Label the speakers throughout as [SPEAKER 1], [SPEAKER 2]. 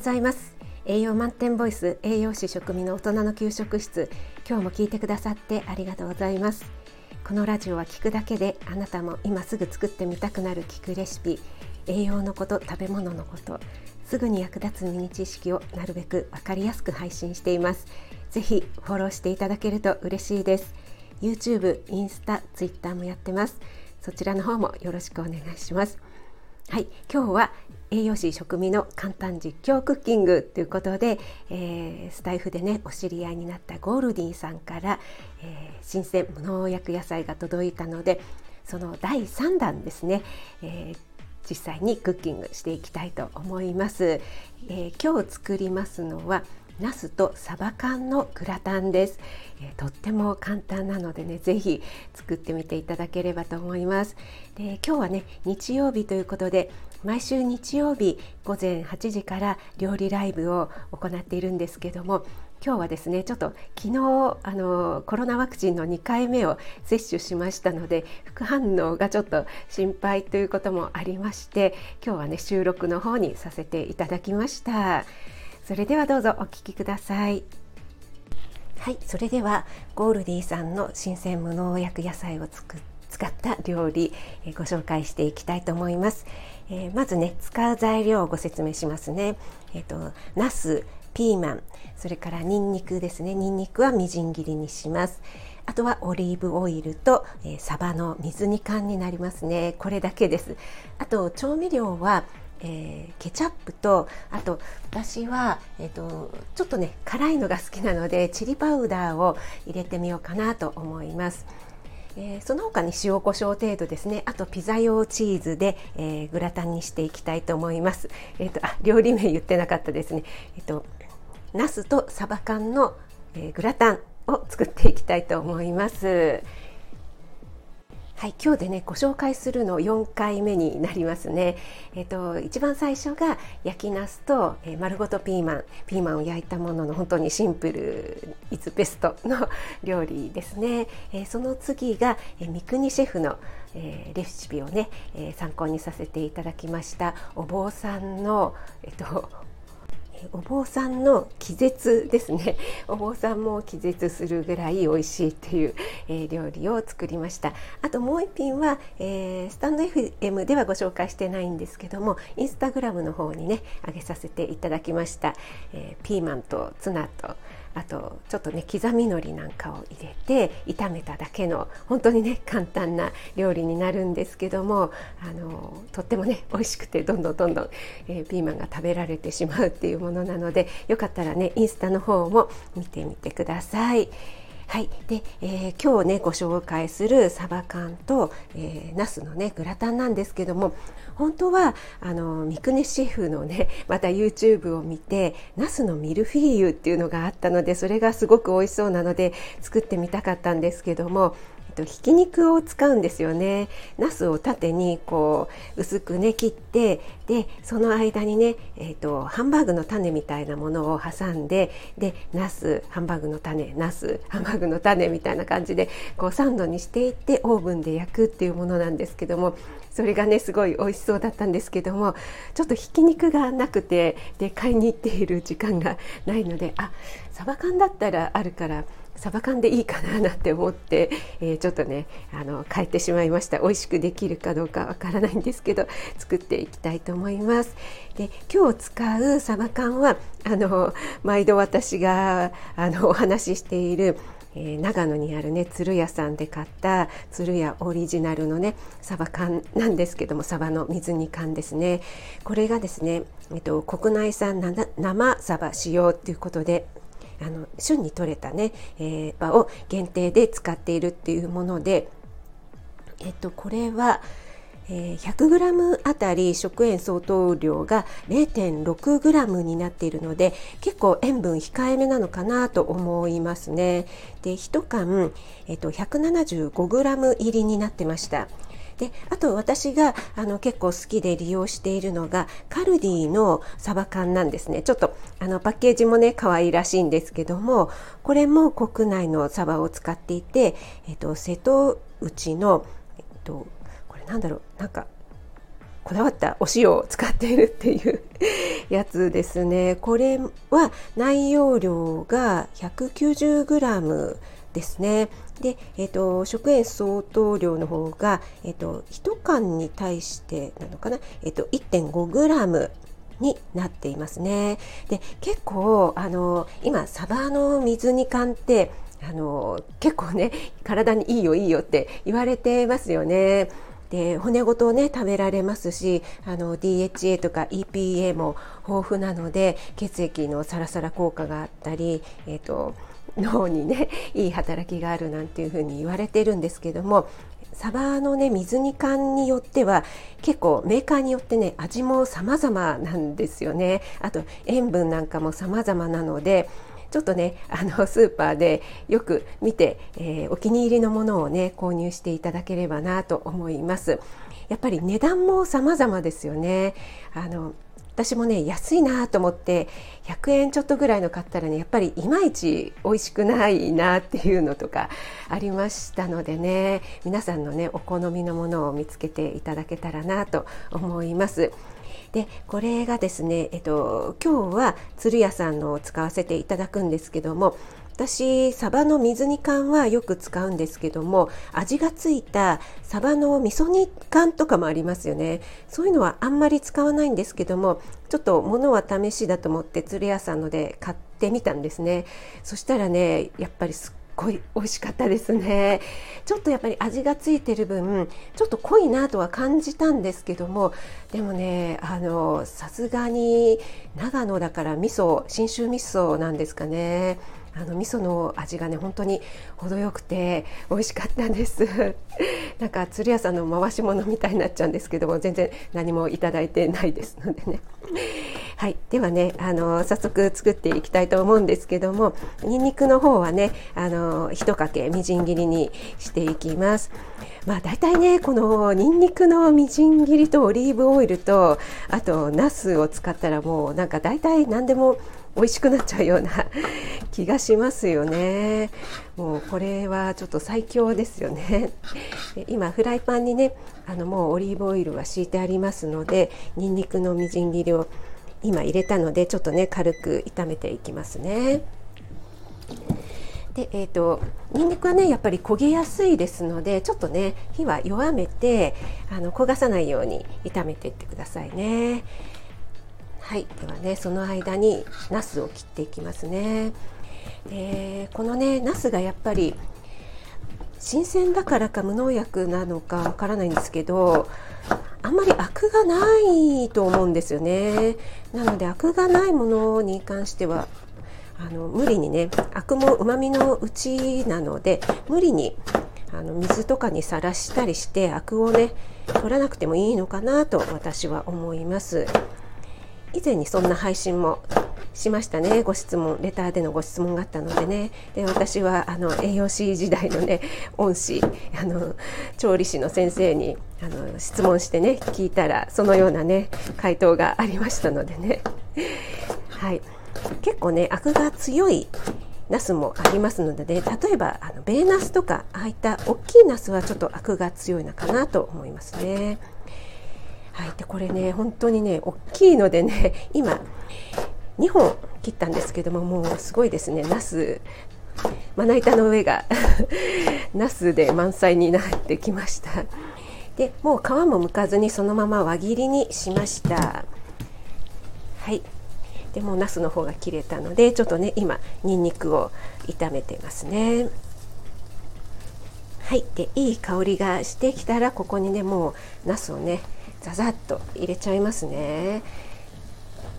[SPEAKER 1] ございます。栄養満点ボイス栄養士食味の大人の給食室。今日も聞いてくださってありがとうございます。このラジオは聞くだけであなたも今すぐ作ってみたくなる聞くレシピ栄養のこと食べ物のことすぐに役立つミニ知識をなるべく分かりやすく配信しています。ぜひフォローしていただけると嬉しいです。YouTube、インスタ、Twitter もやってます。そちらの方もよろしくお願いします。はい今日は栄養士食味の簡単実況クッキングということで、えー、スタイフでねお知り合いになったゴールディンさんから、えー、新鮮無農薬野菜が届いたのでその第3弾ですね、えー、実際にクッキングしていきたいと思います、え今日作りますのはナスとサバ缶のグラタンです、え、とっても簡単なのでねぜひ作ってみていただければと思います。で今日はね日曜日ということで毎週日曜日午前8時から料理ライブを行っているんですけども今日はですねちょっと昨日あのコロナワクチンの2回目を接種しましたので副反応がちょっと心配ということもありまして今日はね収録の方にさせていただきました。それではどうぞお聞きくださいはいそれではゴールディさんの新鮮無農薬野菜を使った料理、ご紹介していきたいと思います、えー、まずね使う材料をご説明しますね。えっ、ー、とナスピーマンそれからニンニクですね。ニンニクはみじん切りにします。あとはオリーブオイルと、えー、サバの水煮缶になりますね。これだけです。あと調味料はえー、ケチャップとあと私は、えーと、ちょっとね辛いのが好きなのでチリパウダーを入れてみようかなと思います。えー、その他に塩コショウ程度ですねあとピザ用チーズで、えー、グラタンにしていきたいと思います。えーと、あ料理名言ってなかったですね。えっ、とナスとサバ缶の、えグラタンを作っていきたいと思います。はい、今日でねご紹介するの4回目になりますね。えっ、と一番最初が焼きナスと、えー、丸ごとピーマン、ピーマンを焼いたものの本当にシンプルイズベストの料理ですね。えー、その次が、えー、三國シェフの、えー、レシピをね、えー、参考にさせていただきましたお坊さんのえっ、とお坊さんの気絶ですね。お坊さんも気絶するぐらい美味しいっていう、え、料理を作りました。あともう一品は、えー、スタンド FM ではご紹介してないんですけどもインスタグラムの方にね上げさせていただきました、えー、ピーマンとツナとあとちょっとね刻みのりなんかを入れて炒めただけの本当にね簡単な料理になるんですけどもあのとってもね美味しくてどんどんどんどん、えー、ピーマンが食べられてしまうっていうものなのでよかったらねインスタの方も見てみてください。はい。で、えー、今日ねご紹介するサバ缶と、えー、ナスのねグラタンなんですけども本当はあの三國シェフのねまた YouTube を見てナスのミルフィーユっていうのがあったのでそれがすごく美味しそうなので作ってみたかったんですけどもとひき肉を使うんですよね。ナスを縦にこう薄くね切ってでその間にね、えーと、ハンバーグの種みたいなものを挟んででナスハンバーグの種ナスハンバーグの種みたいな感じでこうサンドにしていってオーブンで焼くっていうものなんですけどもそれがねすごい美味しそうだったんですけどもちょっとひき肉がなくてで買いに行っている時間がないのであサバ缶だったらあるからサバ缶でいいかななんて思って、えー、ちょっとねあの変えてしまいました。美味しくできるかどうかわからないんですけど作っていきたいと思います。で今日使うサバ缶はあの毎度私があのお話ししているえー、長野にあるね鶴屋さんで買った鶴屋オリジナルのねサバ缶なんですけどもサバの水煮缶ですね。これがですね、えっと、国内産生サバ使用ということであの旬に取れたね、えー、場を限定で使っているっていうもので、えっと、これは、え、100g あたり食塩相当量が 0.6g になっているので結構塩分控えめなのかなと思いますね。で1缶、えっと、175g 入りになってました。であと私があの結構好きで利用しているのがカルディのサバ缶なんですね。ちょっとあのパッケージもね可愛いらしいんですけどもこれも国内のサバを使っていて、えっと、瀬戸内の、えっと、これなんだろうなんかこだわったお塩を使っているっていう やつですね。これは内容量が 190g ですねで、えーと、食塩相当量の方が、えーと、1缶に対してなのかな、えーと、と 1.5g になっていますね。で結構あの今サバの水煮缶ってあの結構ね体にいいよいいよって言われてますよね。で骨ごとね食べられますしあの DHA とか EPA も豊富なので血液のサラサラ効果があったり、えーと、脳にね いい働きがあるなんていうふうに言われてるんですけどもサバのね水煮缶によっては結構メーカーによってね味も様々なんですよねあと塩分なんかも様々なのでちょっとねあの スーパーでよく見て、えー、お気に入りのものをね購入していただければなと思います。やっぱり値段も様々ですよね。あの私もね安いなと思って100円ちょっとぐらいの買ったらねやっぱりいまいち美味しくないなっていうのとかありましたのでね皆さんのねお好みのものを見つけていただけたらなと思います。でこれがですね、えっと、今日は鶴屋さんのを使わせていただくんですけども私サバの水煮缶はよく使うんですけども味がついたサバの味噌煮缶とかもありますよね。そういうのはあんまり使わないんですけどもちょっと物は試しだと思って鶴屋さんので買ってみたんですね。そしたらねやっぱりすっごい美味しかったですね。ちょっとやっぱり味がついてる分ちょっと濃いなとは感じたんですけどもでもねあのさすがに長野だから味噌信州味噌なんですかね。あの味噌の味がね本当に程よくて美味しかったんです。なんか鶴屋さんの回し物みたいになっちゃうんですけども全然何もいいてないですのでね。はい。ではねあの早速作っていきたいと思うんですけどもにんにくの方はねあの1かけみじん切りにしていきます。まあ大体ねこのにんにくのみじん切りとオリーブオイルとあとナスを使ったらもうなんか大体何でも美味しくなっちゃうような 気がしますよね。もうこれはちょっと最強ですよね。今フライパンにねあのもうオリーブオイルは敷いてありますのでにんにくのみじん切りを今入れたのでちょっとね軽く炒めていきますね。でえーと、にんにくはねやっぱり焦げやすいですのでちょっとね火は弱めてあの焦がさないように炒めていってくださいね。はい。ではねその間にナスを切っていきますね。でこのねナスがやっぱり新鮮だからか無農薬なのかわからないんですけどあんまりアクがないと思うんですよね。なのでアクがないものに関してはあの無理にねアクもうまみのうちなので無理にあの水とかにさらしたりしてアクをね取らなくてもいいのかなと私は思います。以前にそんな配信もしましたね。ご質問レターでのご質問があったのでね。で私はあの栄養士時代のね恩師あの調理師の先生にあの質問してね聞いたらそのようなね回答がありましたのでね。はい。結構ねアクが強いナスもありますので、ね、例えばあのベーナスとかああいった大きいナスはちょっとアクが強いのかなと思いますね。はい、でこれね本当にね大きいのでね 今2本切ったんですけどももうすごいですね。ナスまな板の上が ナスで満載になってきました。でもう皮も剥かずにそのまま輪切りにしました。はい。でもナスの方が切れたのでちょっとね今にんにくを炒めてますね。はいでいい香りがしてきたらここにねもうナスをねザザッと入れちゃいますね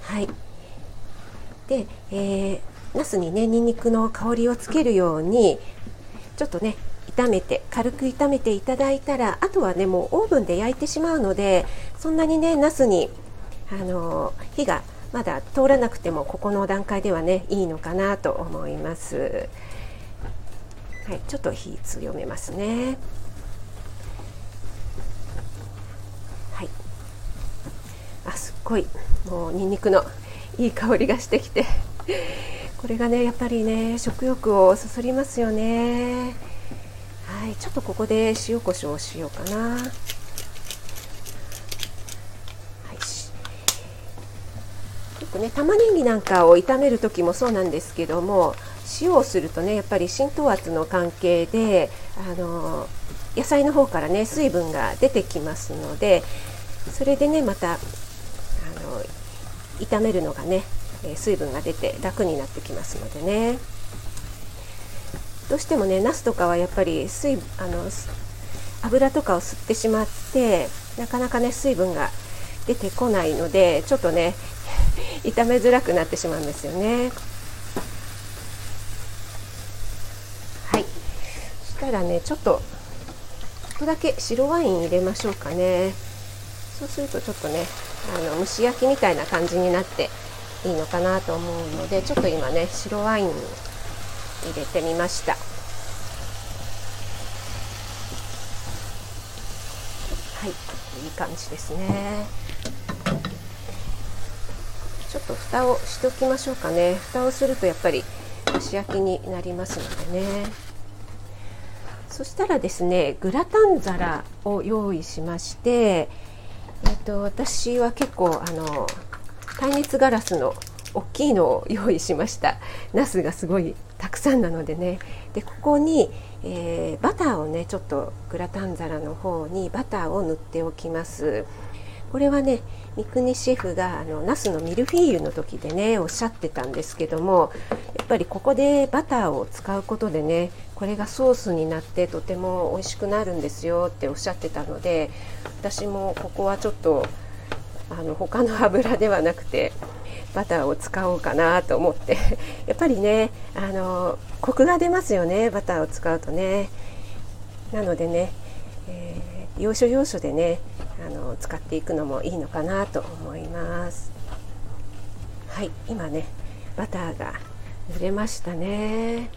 [SPEAKER 1] はいで、えー、ナスにねにんにくの香りをつけるようにちょっとね炒めて軽く炒めていただいたらあとはねもうオーブンで焼いてしまうのでそんなにねナスにあの火がまだ通らなくてもここの段階ではねいいのかなと思います。はい、ちょっと火強めますね。はい。あすっごい。もうにんにくのいい香りがしてきて。これがねやっぱりね食欲をそそりますよね。はいちょっとここで塩コショウをしようかな。ね、玉ねぎなんかを炒める時もそうなんですけども塩をするとねやっぱり浸透圧の関係であの野菜の方からね水分が出てきますのでそれでねまたあの炒めるのがね水分が出て楽になってきますのでねどうしてもねナスとかはやっぱり水あの油とかを吸ってしまってなかなかね水分が出てこないのでちょっとね 炒めづらくなってしまうんですよね。はいそしたらねちょっとちょっとだけ白ワイン入れましょうかね。そうするとちょっとねあの蒸し焼きみたいな感じになっていいのかなと思うのでちょっと今ね白ワイン入れてみました。はいいい感じですね。ちょっと蓋をしておきましょうかね。蓋をするとやっぱり蒸し焼きになりますのでね。そしたらですねグラタン皿を用意しましてえっと私は結構あの耐熱ガラスの大きいのを用意しました。ナスがすごいたくさんなのでね。でここに、えー、バターをねちょっとグラタン皿の方にバターを塗っておきます。これはね三國シェフがあのナスのミルフィーユの時でねおっしゃってたんですけどもやっぱりここでバターを使うことでねこれがソースになってとても美味しくなるんですよっておっしゃってたので私もここはちょっとあの他の油ではなくてバターを使おうかなと思って。やっぱりねあのコクが出ますよねバターを使うとね。なのでね、えー、要所要所でねあの使っていくのもいいのかなと思います。はい今ねバターが塗れましたね。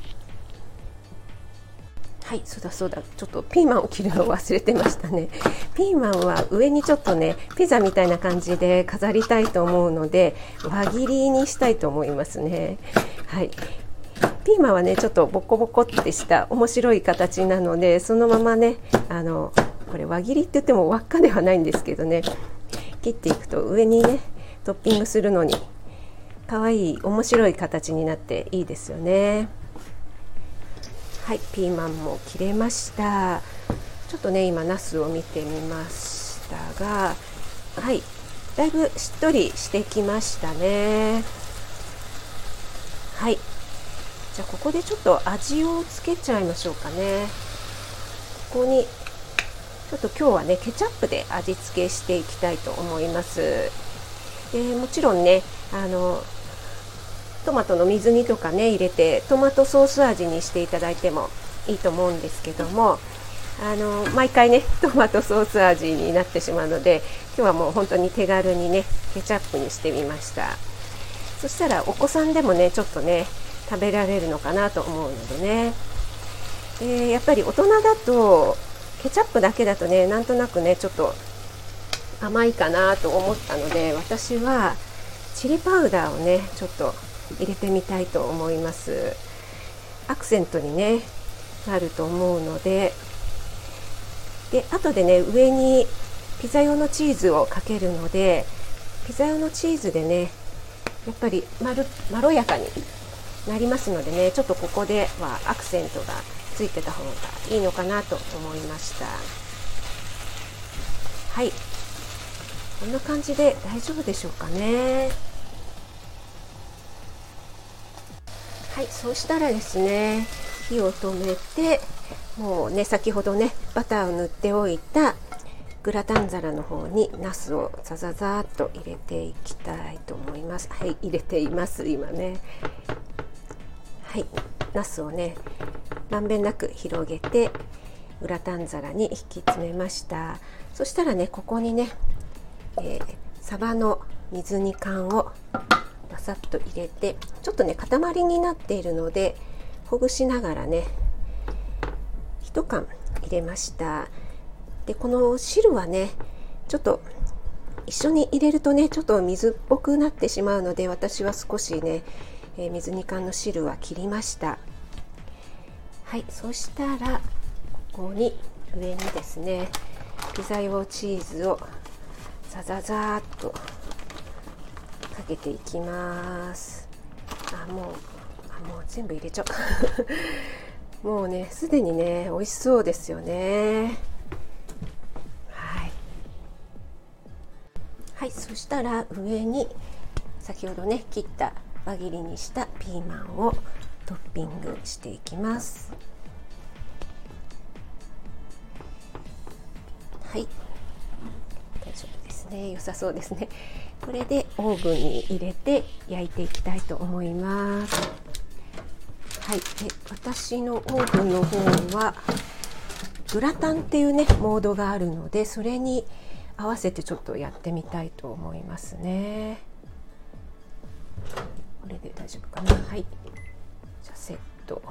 [SPEAKER 1] はいそうだそうだ。ちょっとピーマンを切るのを忘れてましたね。ピーマンは上にちょっとねピザみたいな感じで飾りたいと思うので輪切りにしたいと思いますね。はい。ピーマンはねちょっとボコボコってした面白い形なのでそのままねあのこれ輪切りって言っても輪っかではないんですけどね。切っていくと上にねトッピングするのに可愛い面白い形になっていいですよね。はいピーマンも切れました。ちょっとね今ナスを見てみましたがはいだいぶしっとりしてきましたね。はいじゃあここでちょっと味をつけちゃいましょうかね。ここにちょっと今日はねケチャップで味付けしていきたいと思います。でもちろんねあのトマトの水煮とかね入れてトマトソース味にしていただいてもいいと思うんですけどもあの毎回ね トマトソース味になってしまうので今日はもう本当に手軽にねケチャップにしてみました。そしたらお子さんでもねちょっとね食べられるのかなと思うのでね。でやっぱり大人だとケチャップだけだとねなんとなくねちょっと甘いかなと思ったので私はチリパウダーをねちょっと入れてみたいと思います。アクセントにねなると思うので。で後でね上にピザ用のチーズをかけるのでピザ用のチーズでねやっぱりまるまろやかになりますのでねちょっとここではアクセントがついてた方がいいのかなと思いました。はい。こんな感じで大丈夫でしょうかね。はい。そうしたらですね火を止めてもうね先ほどねバターを塗っておいたグラタン皿の方にナスをザザザーっと入れていきたいと思います。はい入れています今ね。はい。ナスをねまんべんなく広げてグラタン皿に引き詰めました。そしたらねここにね、えー、サバの水煮缶をバサッと入れてちょっとね塊になっているのでほぐしながらね1缶入れました。でこの汁はねちょっと一緒に入れるとねちょっと水っぽくなってしまうので私は少しね、えー、水煮缶の汁は切りました。はいそしたらここに上にですねピザ用チーズをザザザーっとかけていきます。あもうあもう全部入れちゃう。もうねすでにね美味しそうですよね。はい。はいそしたら上に先ほどね切った輪切りにしたピーマンをトッピングしていきます。はい。大丈夫ですね。良さそうですね。これでオーブンに入れて焼いていきたいと思います。はい。で私のオーブンの方はグラタンっていうねモードがあるのでそれに合わせてちょっとやってみたいと思いますね。これで大丈夫かな。はい。じゃセット。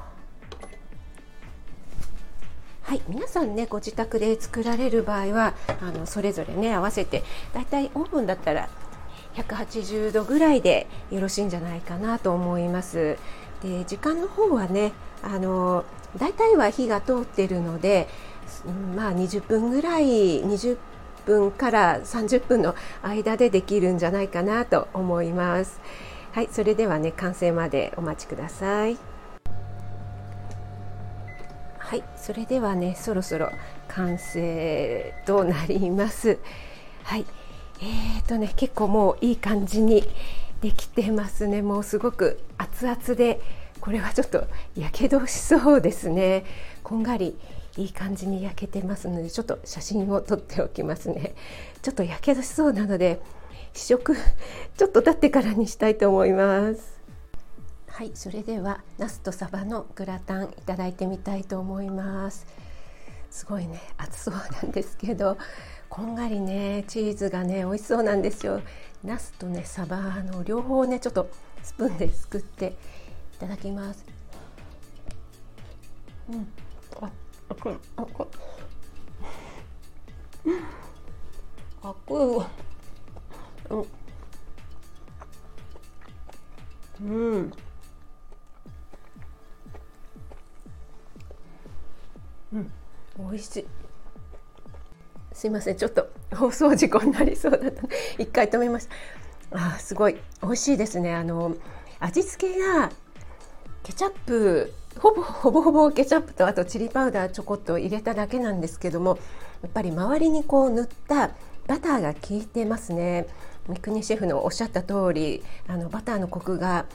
[SPEAKER 1] はい。皆さんねご自宅で作られる場合はあのそれぞれね合わせてだいたいオーブンだったら180度ぐらいでよろしいんじゃないかなと思います。で時間の方はねあのだいたいは火が通ってるのでまあ20分ぐらい20分から30分の間でできるんじゃないかなと思います。はい、それではね完成までお待ちください。はい、それではねそろそろ完成となります。はい、えーとね結構もういい感じにできてますね。もうすごく熱々でこれはちょっとやけどしそうですね。こんがりいい感じに焼けてますのでちょっと写真を撮っておきますね。ちょっとやけどしそうなので試食 ちょっと経ってからにしたいと思います。はいそれではナスとサバのグラタンいただいてみたいと思います。すごいね熱そうなんですけどこんがりねチーズがね美味しそうなんですよ。ナスとねサバの両方ねちょっとスプーンですくっていただきます。うん。ああくあくあくうん。うん。美味しい。すいません。ちょっと放送事故になりそうだった。一回止めました。あすごい。美味しいですね。あの味付けがケチャップほぼほぼほぼケチャップとあとチリパウダーちょこっと入れただけなんですけどもやっぱり周りにこう塗ったバターが効いてますね。三國シェフのおっしゃった通りあのバターのコクが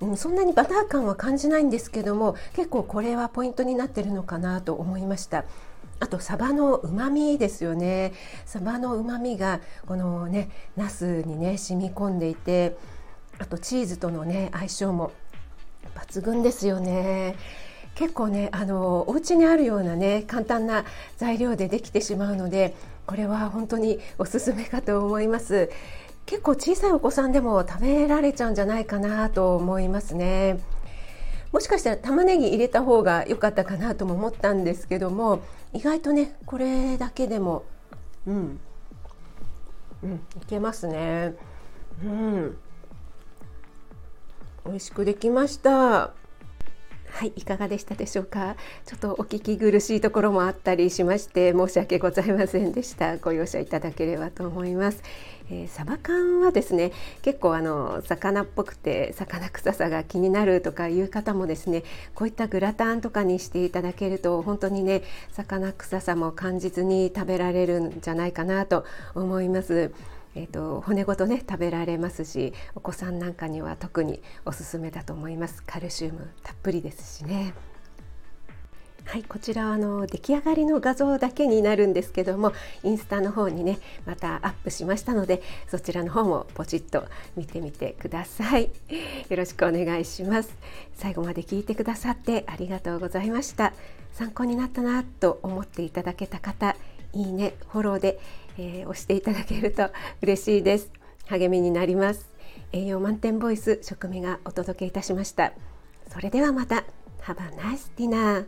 [SPEAKER 1] うん、そんなにバター感は感じないんですけども結構これはポイントになってるのかなと思いました。あとサバの旨味ですよね。サバの旨味がこのねナスにね染み込んでいてあとチーズとのね相性も抜群ですよね。結構ねあのお家にあるようなね簡単な材料でできてしまうのでこれは本当におすすめかと思います。結構小さいお子さんでも食べられちゃうんじゃないかなと思いますね。もしかしたら玉ねぎ入れた方が良かったかなとも思ったんですけども意外とねこれだけでもうん。うん。いけますね。うん。美味しくできました。はいいかがでしたでしょうか？ちょっとお聞き苦しいところもあったりしまして申し訳ございませんでした。ご容赦いただければと思います、えー、サバ缶はですね結構あの魚っぽくて魚臭さが気になるとかいう方もですねこういったグラタンとかにしていただけると本当にね魚臭さも感じずに食べられるんじゃないかなと思います。えーと、骨ごとね食べられますしお子さんなんかには特におすすめだと思います。カルシウムたっぷりですしね。はいこちらはあの出来上がりの画像だけになるんですけどもインスタの方にねまたアップしましたのでそちらの方もポチッと見てみてください。よろしくお願いします。最後まで聞いてくださってありがとうございました。参考になったなと思っていただけた方いいねフォローでえー、押していただけると嬉しいです。励みになります。栄養満点ボイス食味がお届けいたしました。それではまた。Have a nice dinner